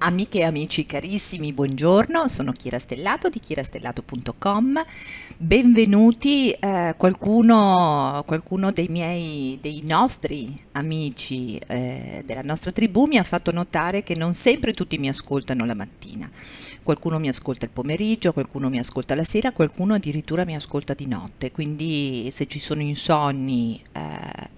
Amiche e amici carissimi, buongiorno, sono Chiara Stellato di chiarastellato.com. Benvenuti, eh, qualcuno, qualcuno, dei miei, dei nostri amici eh, della nostra tribù mi ha fatto notare che non sempre tutti mi ascoltano la mattina. Qualcuno mi ascolta il pomeriggio, qualcuno mi ascolta la sera, qualcuno addirittura mi ascolta di notte. Quindi se ci sono insonni eh,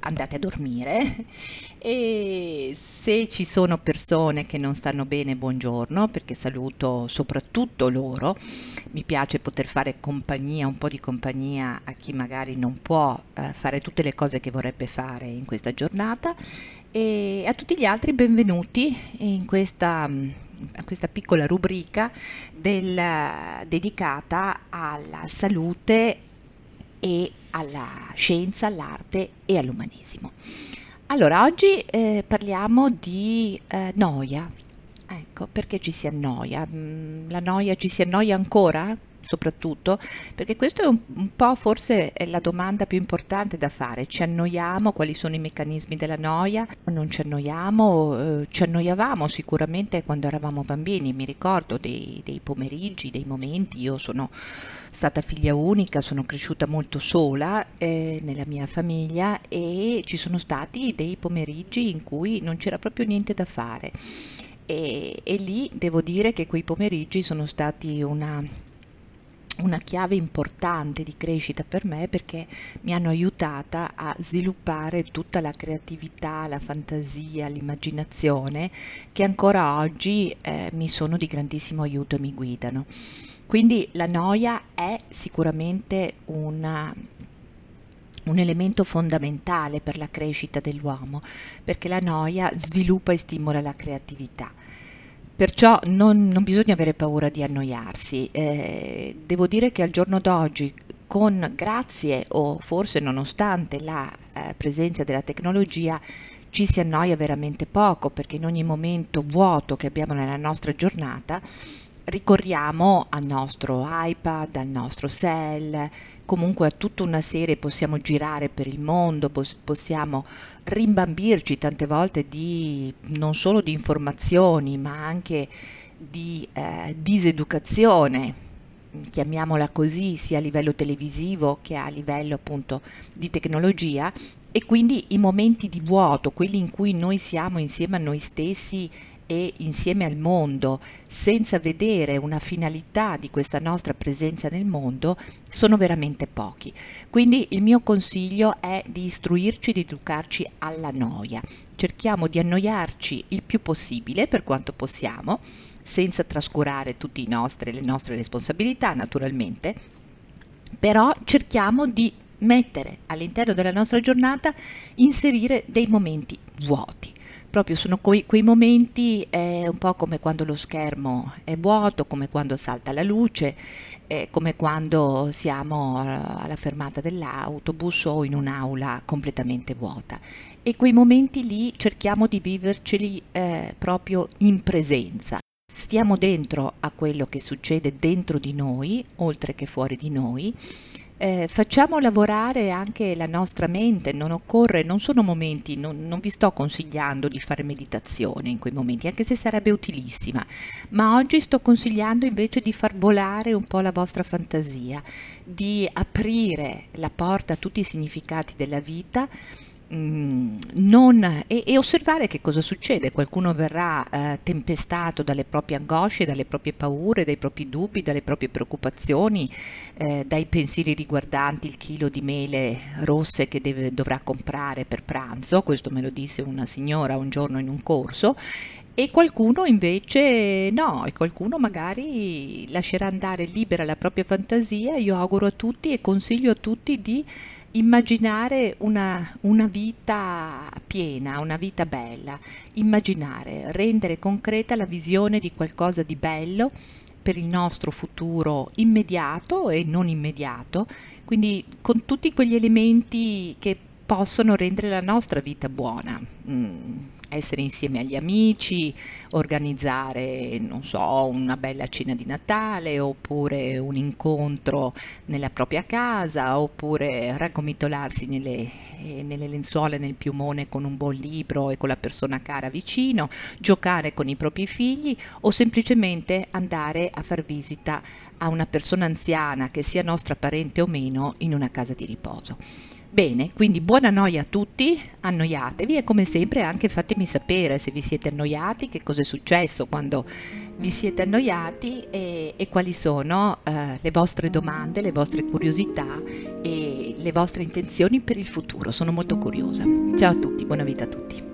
andate a dormire e ci sono persone che non stanno bene, buongiorno, perché saluto soprattutto loro. Mi piace poter fare compagnia, un po' di compagnia a chi magari non può eh, fare tutte le cose che vorrebbe fare in questa giornata e a tutti gli altri benvenuti in questa a questa piccola rubrica del, dedicata alla salute e alla scienza, all'arte e all'umanesimo. Allora, oggi eh, parliamo di eh, noia. Ecco, perché ci si annoia? Mm, la noia ci si annoia ancora? Soprattutto, perché questo è un, un, po' forse la domanda più importante da fare. Ci annoiamo? Quali sono i meccanismi della noia? Non ci annoiamo? Eh, ci annoiavamo sicuramente quando eravamo bambini, mi ricordo dei, dei pomeriggi, dei momenti, io sono stata figlia unica, sono cresciuta molto sola eh, nella mia famiglia e ci sono stati dei pomeriggi in cui non c'era proprio niente da fare. E, e lì devo dire che quei pomeriggi sono stati una una chiave importante di crescita per me perché mi hanno aiutata a sviluppare tutta la creatività, la fantasia, l'immaginazione che ancora oggi eh, mi sono di grandissimo aiuto e mi guidano. Quindi la noia è sicuramente una, un elemento fondamentale per la crescita dell'uomo perché la noia sviluppa e stimola la creatività. Perciò non, non bisogna avere paura di annoiarsi. Eh, devo dire che al giorno d'oggi, con grazie o forse nonostante la eh, presenza della tecnologia, ci si annoia veramente poco perché in ogni momento vuoto che abbiamo nella nostra giornata ricorriamo al nostro iPad, al nostro cell, comunque a tutta una serie possiamo girare per il mondo, possiamo rimbambirci tante volte di non solo di informazioni, ma anche di eh, diseducazione, chiamiamola così, sia a livello televisivo che a livello appunto di tecnologia. E quindi i momenti di vuoto, quelli in cui noi siamo insieme a noi stessi e insieme al mondo, senza vedere una finalità di questa nostra presenza nel mondo, sono veramente pochi. Quindi il mio consiglio è di istruirci, di educarci alla noia. Cerchiamo di annoiarci il più possibile per quanto possiamo, senza trascurare tutte le nostre responsabilità naturalmente, però cerchiamo di mettere all'interno della nostra giornata, inserire dei momenti vuoti proprio sono quei, quei momenti eh, un po' come quando lo schermo è vuoto, come quando salta la luce, eh, come quando siamo alla fermata dell'autobus o in un'aula completamente vuota. E quei momenti lì cerchiamo di viverceli eh, proprio in presenza. Stiamo dentro a quello che succede dentro di noi, oltre che fuori di noi, eh, facciamo lavorare anche la nostra mente, non occorre, non sono momenti, non, non, vi sto consigliando di fare meditazione in quei momenti, anche se sarebbe utilissima, ma oggi sto consigliando invece di far volare un po' la vostra fantasia, di aprire la porta a tutti i significati della vita Mm, non, e, e, osservare che cosa succede. Qualcuno verrà eh, tempestato dalle proprie angosce, dalle proprie paure, dai propri dubbi, dalle proprie preoccupazioni, eh, dai pensieri riguardanti il chilo di mele rosse che deve, dovrà comprare per pranzo. Questo me lo disse una signora un giorno in un corso. E qualcuno invece no, e qualcuno magari lascerà andare libera la propria fantasia. Io auguro a tutti e consiglio a tutti di immaginare una, una, vita piena, una vita bella, immaginare, rendere concreta la visione di qualcosa di bello per il nostro futuro immediato e non immediato, quindi con tutti quegli elementi che possono rendere la nostra vita buona. Mm essere insieme agli amici, organizzare, non so, una bella cena di Natale oppure un incontro nella propria casa oppure raggomitolarsi nelle, eh, nelle lenzuola nel piumone con un buon libro e con la persona cara vicino, giocare con i propri figli o semplicemente andare a far visita a una persona anziana che sia nostra parente o meno in una casa di riposo. Bene, quindi buona noia a tutti, annoiatevi e come sempre anche fatemi sapere se vi siete annoiati, che cosa è successo quando vi siete annoiati e, e quali sono eh, le vostre domande, le vostre curiosità e le vostre intenzioni per il futuro. Sono molto curiosa. Ciao a tutti, buona vita a tutti.